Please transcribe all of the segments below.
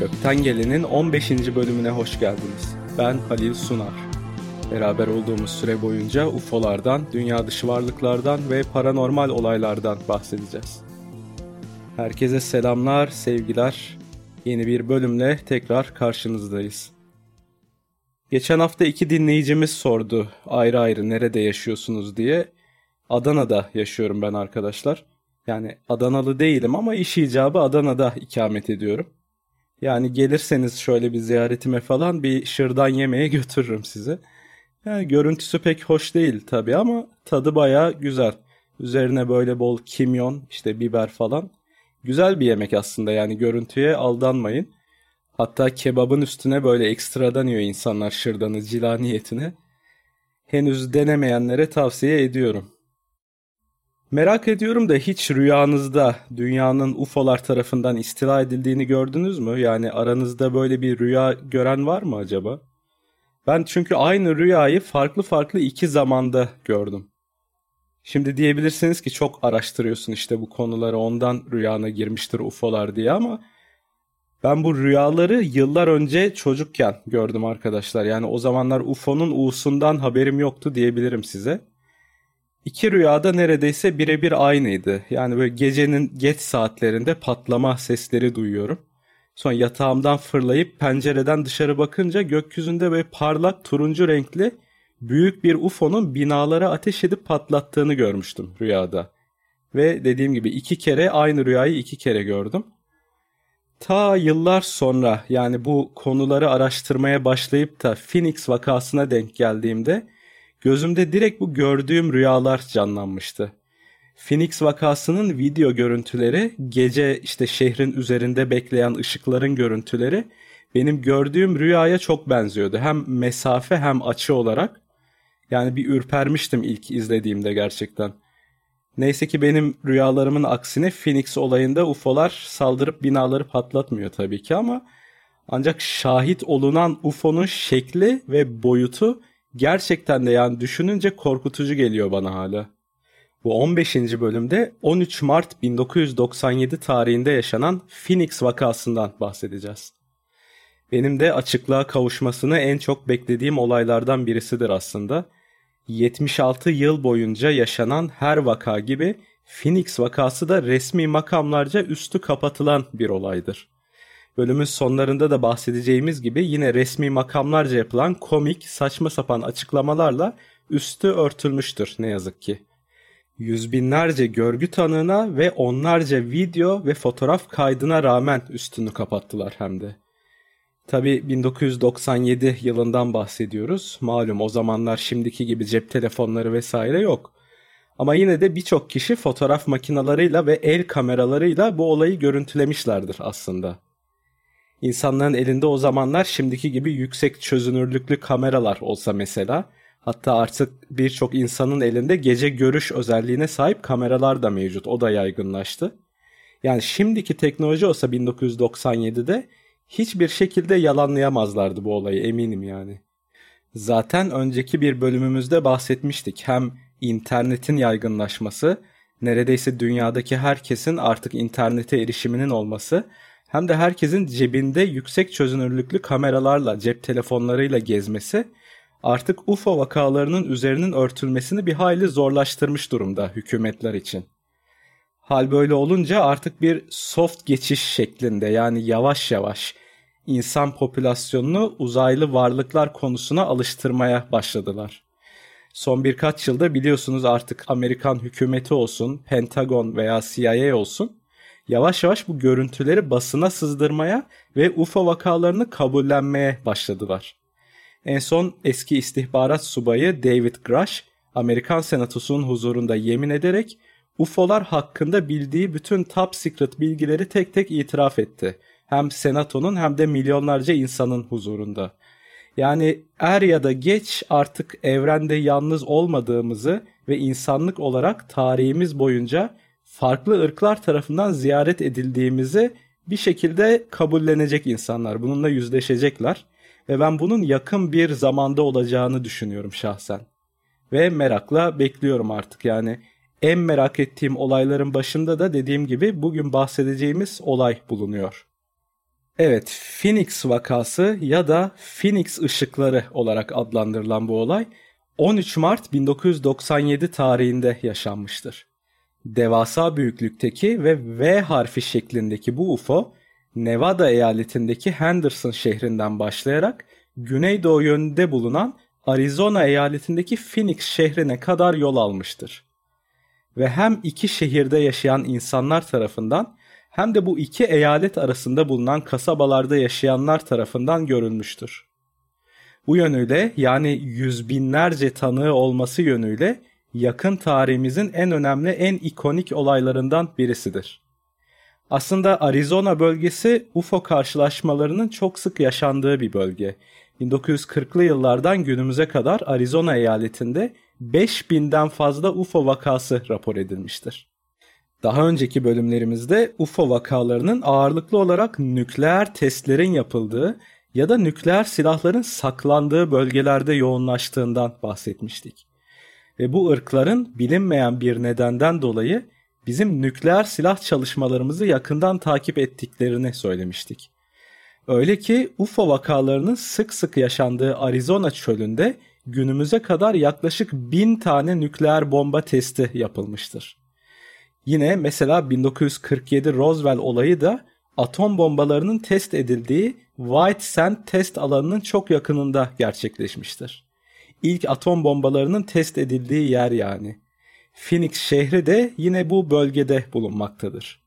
Gökten Gelen'in 15. bölümüne hoş geldiniz. Ben Halil Sunar. Beraber olduğumuz süre boyunca UFO'lardan, dünya dışı varlıklardan ve paranormal olaylardan bahsedeceğiz. Herkese selamlar, sevgiler. Yeni bir bölümle tekrar karşınızdayız. Geçen hafta iki dinleyicimiz sordu ayrı ayrı nerede yaşıyorsunuz diye. Adana'da yaşıyorum ben arkadaşlar. Yani Adanalı değilim ama iş icabı Adana'da ikamet ediyorum. Yani gelirseniz şöyle bir ziyaretime falan bir şırdan yemeye götürürüm sizi. Yani görüntüsü pek hoş değil tabii ama tadı baya güzel. Üzerine böyle bol kimyon, işte biber falan. Güzel bir yemek aslında yani görüntüye aldanmayın. Hatta kebabın üstüne böyle ekstradan yiyor insanlar şırdanı cila niyetine. Henüz denemeyenlere tavsiye ediyorum. Merak ediyorum da hiç rüyanızda dünyanın UFO'lar tarafından istila edildiğini gördünüz mü? Yani aranızda böyle bir rüya gören var mı acaba? Ben çünkü aynı rüyayı farklı farklı iki zamanda gördüm. Şimdi diyebilirsiniz ki çok araştırıyorsun işte bu konuları ondan rüyana girmiştir UFO'lar diye ama ben bu rüyaları yıllar önce çocukken gördüm arkadaşlar. Yani o zamanlar UFO'nun U'sundan haberim yoktu diyebilirim size. İki rüyada neredeyse birebir aynıydı. Yani böyle gecenin geç saatlerinde patlama sesleri duyuyorum. Sonra yatağımdan fırlayıp pencereden dışarı bakınca gökyüzünde böyle parlak turuncu renkli büyük bir UFO'nun binalara ateş edip patlattığını görmüştüm rüyada. Ve dediğim gibi iki kere aynı rüyayı iki kere gördüm. Ta yıllar sonra yani bu konuları araştırmaya başlayıp da Phoenix vakasına denk geldiğimde gözümde direkt bu gördüğüm rüyalar canlanmıştı. Phoenix vakasının video görüntüleri, gece işte şehrin üzerinde bekleyen ışıkların görüntüleri benim gördüğüm rüyaya çok benziyordu. Hem mesafe hem açı olarak. Yani bir ürpermiştim ilk izlediğimde gerçekten. Neyse ki benim rüyalarımın aksine Phoenix olayında UFO'lar saldırıp binaları patlatmıyor tabii ki ama ancak şahit olunan UFO'nun şekli ve boyutu gerçekten de yani düşününce korkutucu geliyor bana hala. Bu 15. bölümde 13 Mart 1997 tarihinde yaşanan Phoenix vakasından bahsedeceğiz. Benim de açıklığa kavuşmasını en çok beklediğim olaylardan birisidir aslında. 76 yıl boyunca yaşanan her vaka gibi Phoenix vakası da resmi makamlarca üstü kapatılan bir olaydır. Bölümün sonlarında da bahsedeceğimiz gibi yine resmi makamlarca yapılan komik, saçma sapan açıklamalarla üstü örtülmüştür ne yazık ki. Yüz binlerce görgü tanığına ve onlarca video ve fotoğraf kaydına rağmen üstünü kapattılar hem de. Tabi 1997 yılından bahsediyoruz. Malum o zamanlar şimdiki gibi cep telefonları vesaire yok. Ama yine de birçok kişi fotoğraf makinalarıyla ve el kameralarıyla bu olayı görüntülemişlerdir aslında. İnsanların elinde o zamanlar şimdiki gibi yüksek çözünürlüklü kameralar olsa mesela, hatta artık birçok insanın elinde gece görüş özelliğine sahip kameralar da mevcut. O da yaygınlaştı. Yani şimdiki teknoloji olsa 1997'de hiçbir şekilde yalanlayamazlardı bu olayı eminim yani. Zaten önceki bir bölümümüzde bahsetmiştik. Hem internetin yaygınlaşması, neredeyse dünyadaki herkesin artık internete erişiminin olması hem de herkesin cebinde yüksek çözünürlüklü kameralarla, cep telefonlarıyla gezmesi artık UFO vakalarının üzerinin örtülmesini bir hayli zorlaştırmış durumda hükümetler için. Hal böyle olunca artık bir soft geçiş şeklinde yani yavaş yavaş insan popülasyonunu uzaylı varlıklar konusuna alıştırmaya başladılar. Son birkaç yılda biliyorsunuz artık Amerikan hükümeti olsun, Pentagon veya CIA olsun yavaş yavaş bu görüntüleri basına sızdırmaya ve UFO vakalarını kabullenmeye başladılar. En son eski istihbarat subayı David Grush, Amerikan Senatosu'nun huzurunda yemin ederek UFO'lar hakkında bildiği bütün top secret bilgileri tek tek itiraf etti. Hem senatonun hem de milyonlarca insanın huzurunda. Yani er ya da geç artık evrende yalnız olmadığımızı ve insanlık olarak tarihimiz boyunca farklı ırklar tarafından ziyaret edildiğimizi bir şekilde kabullenecek insanlar. Bununla yüzleşecekler ve ben bunun yakın bir zamanda olacağını düşünüyorum şahsen. Ve merakla bekliyorum artık yani en merak ettiğim olayların başında da dediğim gibi bugün bahsedeceğimiz olay bulunuyor. Evet, Phoenix vakası ya da Phoenix ışıkları olarak adlandırılan bu olay 13 Mart 1997 tarihinde yaşanmıştır. Devasa büyüklükteki ve V harfi şeklindeki bu UFO, Nevada eyaletindeki Henderson şehrinden başlayarak güneydoğu yönünde bulunan Arizona eyaletindeki Phoenix şehrine kadar yol almıştır. Ve hem iki şehirde yaşayan insanlar tarafından hem de bu iki eyalet arasında bulunan kasabalarda yaşayanlar tarafından görülmüştür. Bu yönüyle yani yüz binlerce tanığı olması yönüyle yakın tarihimizin en önemli en ikonik olaylarından birisidir. Aslında Arizona bölgesi UFO karşılaşmalarının çok sık yaşandığı bir bölge. 1940'lı yıllardan günümüze kadar Arizona eyaletinde 5000'den fazla UFO vakası rapor edilmiştir. Daha önceki bölümlerimizde UFO vakalarının ağırlıklı olarak nükleer testlerin yapıldığı ya da nükleer silahların saklandığı bölgelerde yoğunlaştığından bahsetmiştik. Ve bu ırkların bilinmeyen bir nedenden dolayı bizim nükleer silah çalışmalarımızı yakından takip ettiklerini söylemiştik. Öyle ki UFO vakalarının sık sık yaşandığı Arizona çölünde günümüze kadar yaklaşık bin tane nükleer bomba testi yapılmıştır. Yine mesela 1947 Roswell olayı da atom bombalarının test edildiği White Sand test alanının çok yakınında gerçekleşmiştir. İlk atom bombalarının test edildiği yer yani. Phoenix şehri de yine bu bölgede bulunmaktadır.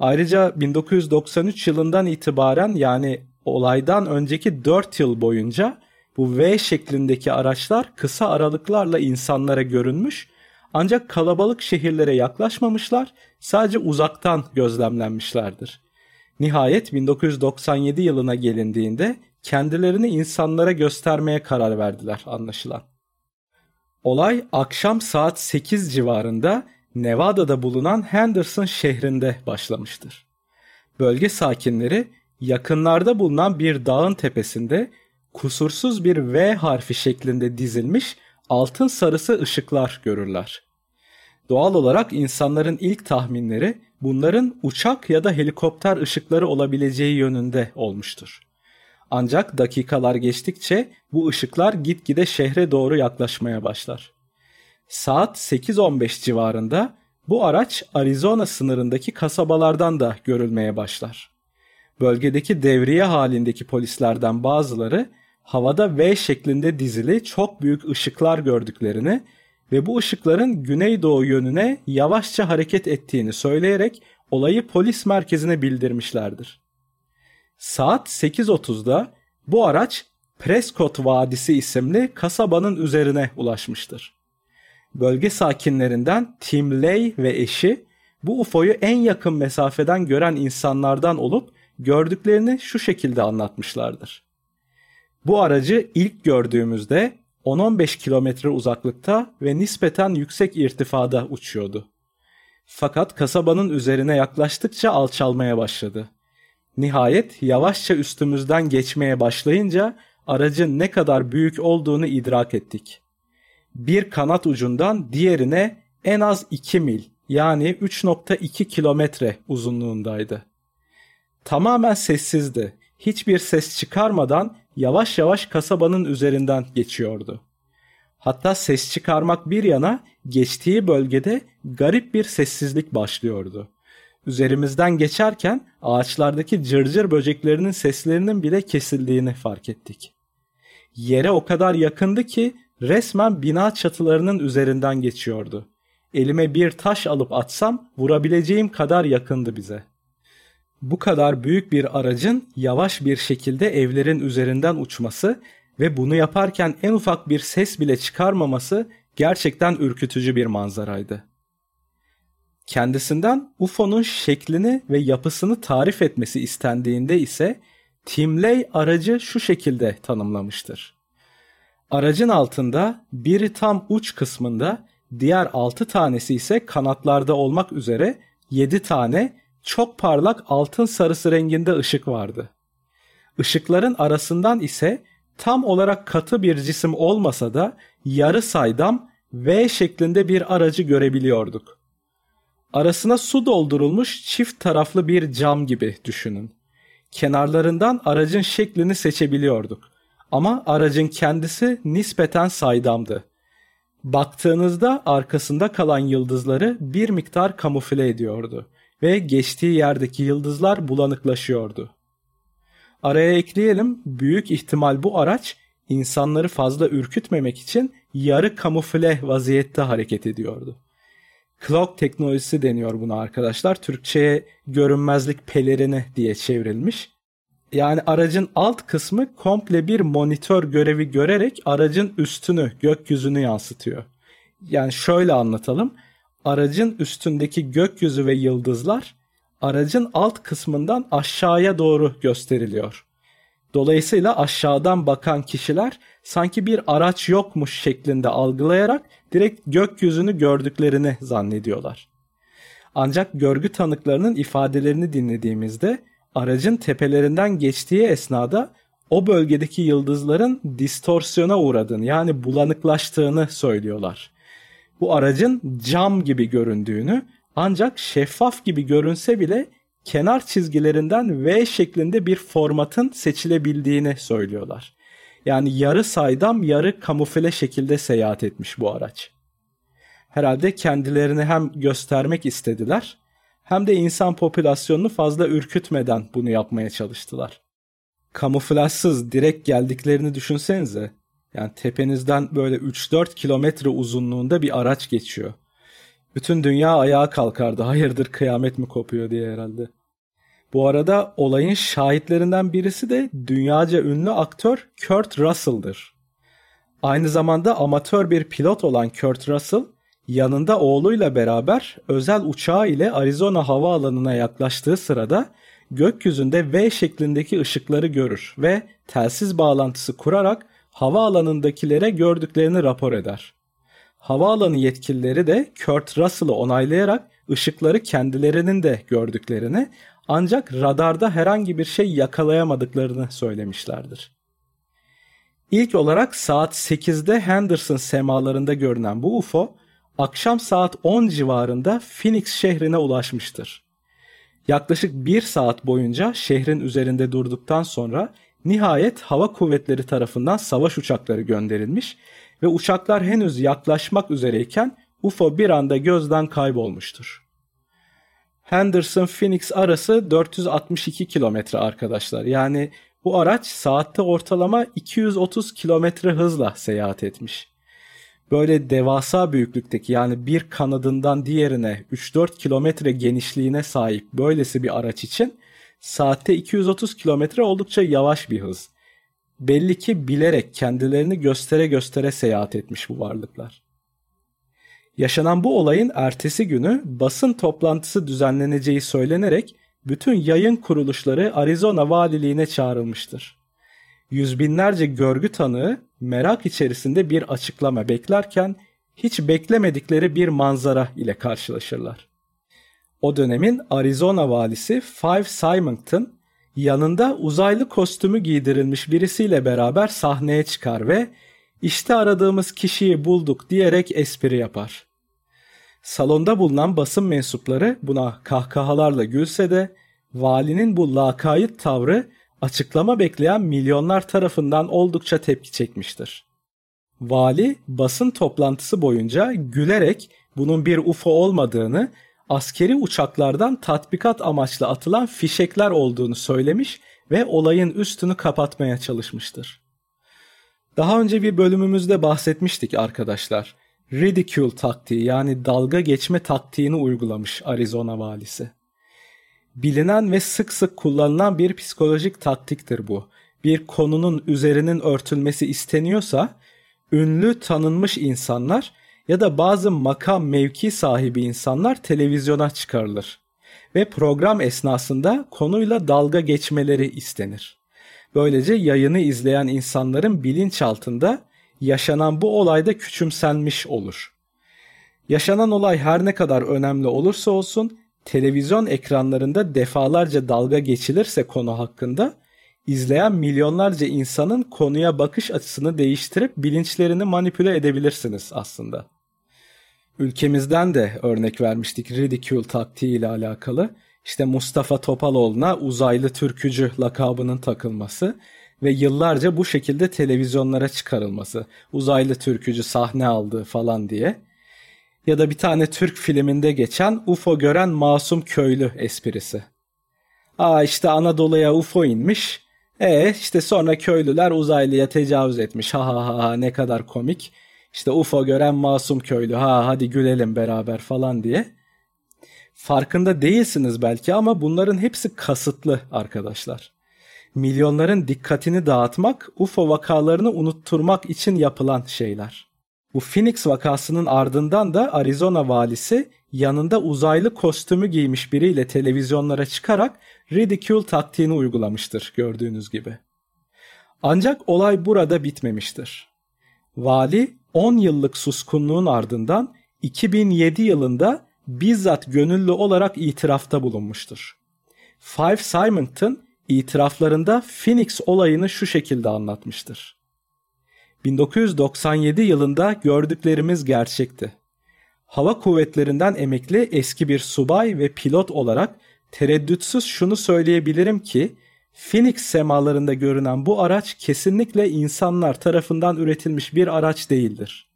Ayrıca 1993 yılından itibaren yani olaydan önceki 4 yıl boyunca bu V şeklindeki araçlar kısa aralıklarla insanlara görünmüş ancak kalabalık şehirlere yaklaşmamışlar, sadece uzaktan gözlemlenmişlerdir. Nihayet 1997 yılına gelindiğinde kendilerini insanlara göstermeye karar verdiler anlaşılan. Olay akşam saat 8 civarında Nevada'da bulunan Henderson şehrinde başlamıştır. Bölge sakinleri yakınlarda bulunan bir dağın tepesinde kusursuz bir V harfi şeklinde dizilmiş altın sarısı ışıklar görürler. Doğal olarak insanların ilk tahminleri bunların uçak ya da helikopter ışıkları olabileceği yönünde olmuştur. Ancak dakikalar geçtikçe bu ışıklar gitgide şehre doğru yaklaşmaya başlar. Saat 8.15 civarında bu araç Arizona sınırındaki kasabalardan da görülmeye başlar. Bölgedeki devriye halindeki polislerden bazıları havada V şeklinde dizili çok büyük ışıklar gördüklerini ve bu ışıkların güneydoğu yönüne yavaşça hareket ettiğini söyleyerek olayı polis merkezine bildirmişlerdir. Saat 8.30'da bu araç Prescott Vadisi isimli kasabanın üzerine ulaşmıştır. Bölge sakinlerinden Tim Lay ve eşi bu UFO'yu en yakın mesafeden gören insanlardan olup gördüklerini şu şekilde anlatmışlardır. Bu aracı ilk gördüğümüzde 10-15 kilometre uzaklıkta ve nispeten yüksek irtifada uçuyordu. Fakat kasabanın üzerine yaklaştıkça alçalmaya başladı. Nihayet yavaşça üstümüzden geçmeye başlayınca aracın ne kadar büyük olduğunu idrak ettik. Bir kanat ucundan diğerine en az 2 mil yani 3.2 kilometre uzunluğundaydı. Tamamen sessizdi. Hiçbir ses çıkarmadan yavaş yavaş kasabanın üzerinden geçiyordu. Hatta ses çıkarmak bir yana geçtiği bölgede garip bir sessizlik başlıyordu. Üzerimizden geçerken ağaçlardaki cırcır böceklerinin seslerinin bile kesildiğini fark ettik. Yere o kadar yakındı ki resmen bina çatılarının üzerinden geçiyordu. Elime bir taş alıp atsam vurabileceğim kadar yakındı bize. Bu kadar büyük bir aracın yavaş bir şekilde evlerin üzerinden uçması ve bunu yaparken en ufak bir ses bile çıkarmaması gerçekten ürkütücü bir manzaraydı. Kendisinden UFO'nun şeklini ve yapısını tarif etmesi istendiğinde ise Tim Lay aracı şu şekilde tanımlamıştır. Aracın altında biri tam uç kısmında, diğer 6 tanesi ise kanatlarda olmak üzere 7 tane çok parlak altın sarısı renginde ışık vardı. Işıkların arasından ise tam olarak katı bir cisim olmasa da yarı saydam V şeklinde bir aracı görebiliyorduk. Arasına su doldurulmuş çift taraflı bir cam gibi düşünün. kenarlarından aracın şeklini seçebiliyorduk. Ama aracın kendisi nispeten saydamdı. Baktığınızda arkasında kalan yıldızları bir miktar kamufle ediyordu ve geçtiği yerdeki yıldızlar bulanıklaşıyordu. Araya ekleyelim büyük ihtimal bu araç insanları fazla ürkütmemek için yarı kamufle vaziyette hareket ediyordu. Cloak teknolojisi deniyor buna arkadaşlar. Türkçe'ye görünmezlik pelerini diye çevrilmiş. Yani aracın alt kısmı komple bir monitör görevi görerek aracın üstünü, gökyüzünü yansıtıyor. Yani şöyle anlatalım. Aracın üstündeki gökyüzü ve yıldızlar aracın alt kısmından aşağıya doğru gösteriliyor. Dolayısıyla aşağıdan bakan kişiler sanki bir araç yokmuş şeklinde algılayarak direkt gökyüzünü gördüklerini zannediyorlar. Ancak görgü tanıklarının ifadelerini dinlediğimizde aracın tepelerinden geçtiği esnada o bölgedeki yıldızların distorsiyona uğradığını yani bulanıklaştığını söylüyorlar. Bu aracın cam gibi göründüğünü ancak şeffaf gibi görünse bile kenar çizgilerinden V şeklinde bir formatın seçilebildiğini söylüyorlar. Yani yarı saydam yarı kamufle şekilde seyahat etmiş bu araç. Herhalde kendilerini hem göstermek istediler hem de insan popülasyonunu fazla ürkütmeden bunu yapmaya çalıştılar. Kamuflajsız direkt geldiklerini düşünsenize. Yani tepenizden böyle 3-4 kilometre uzunluğunda bir araç geçiyor. Bütün dünya ayağa kalkardı. Hayırdır kıyamet mi kopuyor diye herhalde. Bu arada olayın şahitlerinden birisi de dünyaca ünlü aktör Kurt Russell'dır. Aynı zamanda amatör bir pilot olan Kurt Russell, yanında oğluyla beraber özel uçağı ile Arizona havaalanına yaklaştığı sırada gökyüzünde V şeklindeki ışıkları görür ve telsiz bağlantısı kurarak havaalanındakilere gördüklerini rapor eder. Havaalanı yetkilileri de Kurt Russell'ı onaylayarak ışıkları kendilerinin de gördüklerini ancak radarda herhangi bir şey yakalayamadıklarını söylemişlerdir. İlk olarak saat 8'de Henderson semalarında görünen bu UFO akşam saat 10 civarında Phoenix şehrine ulaşmıştır. Yaklaşık bir saat boyunca şehrin üzerinde durduktan sonra nihayet hava kuvvetleri tarafından savaş uçakları gönderilmiş ve uçaklar henüz yaklaşmak üzereyken UFO bir anda gözden kaybolmuştur. Henderson Phoenix arası 462 kilometre arkadaşlar. Yani bu araç saatte ortalama 230 kilometre hızla seyahat etmiş. Böyle devasa büyüklükteki yani bir kanadından diğerine 3-4 kilometre genişliğine sahip böylesi bir araç için saatte 230 kilometre oldukça yavaş bir hız. Belli ki bilerek kendilerini göstere göstere seyahat etmiş bu varlıklar. Yaşanan bu olayın ertesi günü basın toplantısı düzenleneceği söylenerek bütün yayın kuruluşları Arizona valiliğine çağrılmıştır. Yüz binlerce görgü tanığı merak içerisinde bir açıklama beklerken hiç beklemedikleri bir manzara ile karşılaşırlar. O dönemin Arizona valisi Five Symington yanında uzaylı kostümü giydirilmiş birisiyle beraber sahneye çıkar ve işte aradığımız kişiyi bulduk diyerek espri yapar. Salonda bulunan basın mensupları buna kahkahalarla gülse de valinin bu lakayt tavrı açıklama bekleyen milyonlar tarafından oldukça tepki çekmiştir. Vali basın toplantısı boyunca gülerek bunun bir UFO olmadığını, askeri uçaklardan tatbikat amaçlı atılan fişekler olduğunu söylemiş ve olayın üstünü kapatmaya çalışmıştır. Daha önce bir bölümümüzde bahsetmiştik arkadaşlar. Ridicule taktiği yani dalga geçme taktiğini uygulamış Arizona valisi. Bilinen ve sık sık kullanılan bir psikolojik taktiktir bu. Bir konunun üzerinin örtülmesi isteniyorsa ünlü tanınmış insanlar ya da bazı makam mevki sahibi insanlar televizyona çıkarılır ve program esnasında konuyla dalga geçmeleri istenir. Böylece yayını izleyen insanların bilinçaltında yaşanan bu olayda küçümsenmiş olur. Yaşanan olay her ne kadar önemli olursa olsun televizyon ekranlarında defalarca dalga geçilirse konu hakkında izleyen milyonlarca insanın konuya bakış açısını değiştirip bilinçlerini manipüle edebilirsiniz aslında. Ülkemizden de örnek vermiştik ridicule taktiği ile alakalı. işte Mustafa Topaloğlu'na uzaylı türkücü lakabının takılması ve yıllarca bu şekilde televizyonlara çıkarılması. Uzaylı türkücü sahne aldı falan diye. Ya da bir tane Türk filminde geçen UFO gören masum köylü esprisi. Aa işte Anadolu'ya UFO inmiş. E işte sonra köylüler uzaylıya tecavüz etmiş. Ha ha ha, ne kadar komik. İşte UFO gören masum köylü. Ha hadi gülelim beraber falan diye. Farkında değilsiniz belki ama bunların hepsi kasıtlı arkadaşlar. Milyonların dikkatini dağıtmak, UFO vakalarını unutturmak için yapılan şeyler. Bu Phoenix vakasının ardından da Arizona valisi yanında uzaylı kostümü giymiş biriyle televizyonlara çıkarak ridicule taktiğini uygulamıştır gördüğünüz gibi. Ancak olay burada bitmemiştir. Vali 10 yıllık suskunluğun ardından 2007 yılında bizzat gönüllü olarak itirafta bulunmuştur. Five Simonton itiraflarında Phoenix olayını şu şekilde anlatmıştır. 1997 yılında gördüklerimiz gerçekti. Hava kuvvetlerinden emekli eski bir subay ve pilot olarak tereddütsüz şunu söyleyebilirim ki Phoenix semalarında görünen bu araç kesinlikle insanlar tarafından üretilmiş bir araç değildir.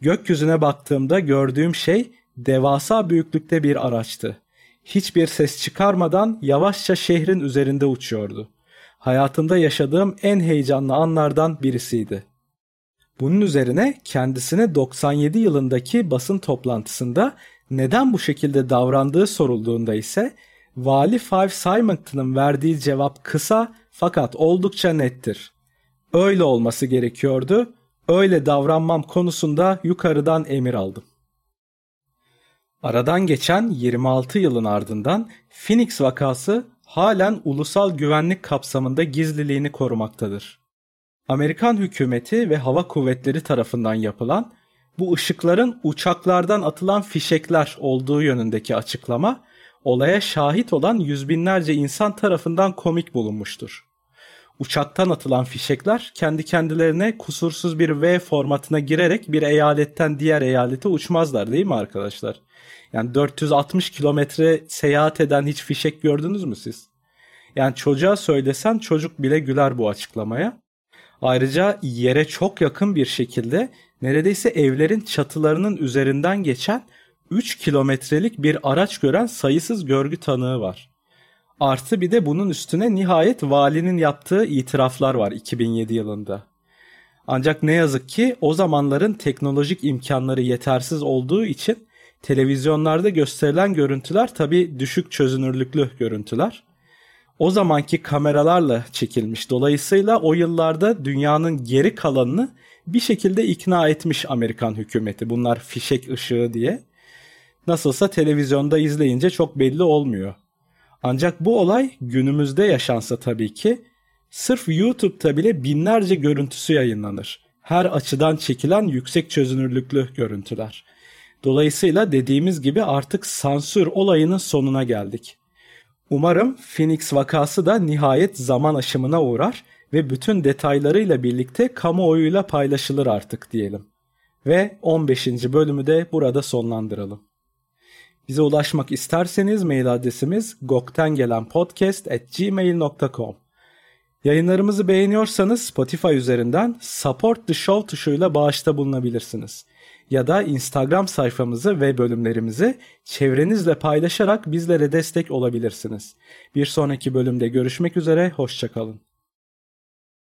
Gökyüzüne baktığımda gördüğüm şey devasa büyüklükte bir araçtı. Hiçbir ses çıkarmadan yavaşça şehrin üzerinde uçuyordu. Hayatımda yaşadığım en heyecanlı anlardan birisiydi. Bunun üzerine kendisine 97 yılındaki basın toplantısında neden bu şekilde davrandığı sorulduğunda ise Vali Five Simonton'ın verdiği cevap kısa fakat oldukça nettir. Öyle olması gerekiyordu. Öyle davranmam konusunda yukarıdan emir aldım. Aradan geçen 26 yılın ardından Phoenix vakası halen ulusal güvenlik kapsamında gizliliğini korumaktadır. Amerikan hükümeti ve hava kuvvetleri tarafından yapılan bu ışıkların uçaklardan atılan fişekler olduğu yönündeki açıklama olaya şahit olan yüz binlerce insan tarafından komik bulunmuştur. Uçaktan atılan fişekler kendi kendilerine kusursuz bir V formatına girerek bir eyaletten diğer eyalete uçmazlar değil mi arkadaşlar? Yani 460 kilometre seyahat eden hiç fişek gördünüz mü siz? Yani çocuğa söylesen çocuk bile güler bu açıklamaya. Ayrıca yere çok yakın bir şekilde neredeyse evlerin çatılarının üzerinden geçen 3 kilometrelik bir araç gören sayısız görgü tanığı var. Artı bir de bunun üstüne nihayet valinin yaptığı itiraflar var 2007 yılında. Ancak ne yazık ki o zamanların teknolojik imkanları yetersiz olduğu için televizyonlarda gösterilen görüntüler tabi düşük çözünürlüklü görüntüler. O zamanki kameralarla çekilmiş. Dolayısıyla o yıllarda dünyanın geri kalanını bir şekilde ikna etmiş Amerikan hükümeti. Bunlar fişek ışığı diye. Nasılsa televizyonda izleyince çok belli olmuyor. Ancak bu olay günümüzde yaşansa tabii ki sırf YouTube'da bile binlerce görüntüsü yayınlanır. Her açıdan çekilen yüksek çözünürlüklü görüntüler. Dolayısıyla dediğimiz gibi artık sansür olayının sonuna geldik. Umarım Phoenix vakası da nihayet zaman aşımına uğrar ve bütün detaylarıyla birlikte kamuoyuyla paylaşılır artık diyelim. Ve 15. bölümü de burada sonlandıralım. Bize ulaşmak isterseniz mail adresimiz goktengelenpodcast@gmail.com. Yayınlarımızı beğeniyorsanız Spotify üzerinden Support the Show tuşuyla bağışta bulunabilirsiniz. Ya da Instagram sayfamızı ve bölümlerimizi çevrenizle paylaşarak bizlere destek olabilirsiniz. Bir sonraki bölümde görüşmek üzere, hoşçakalın.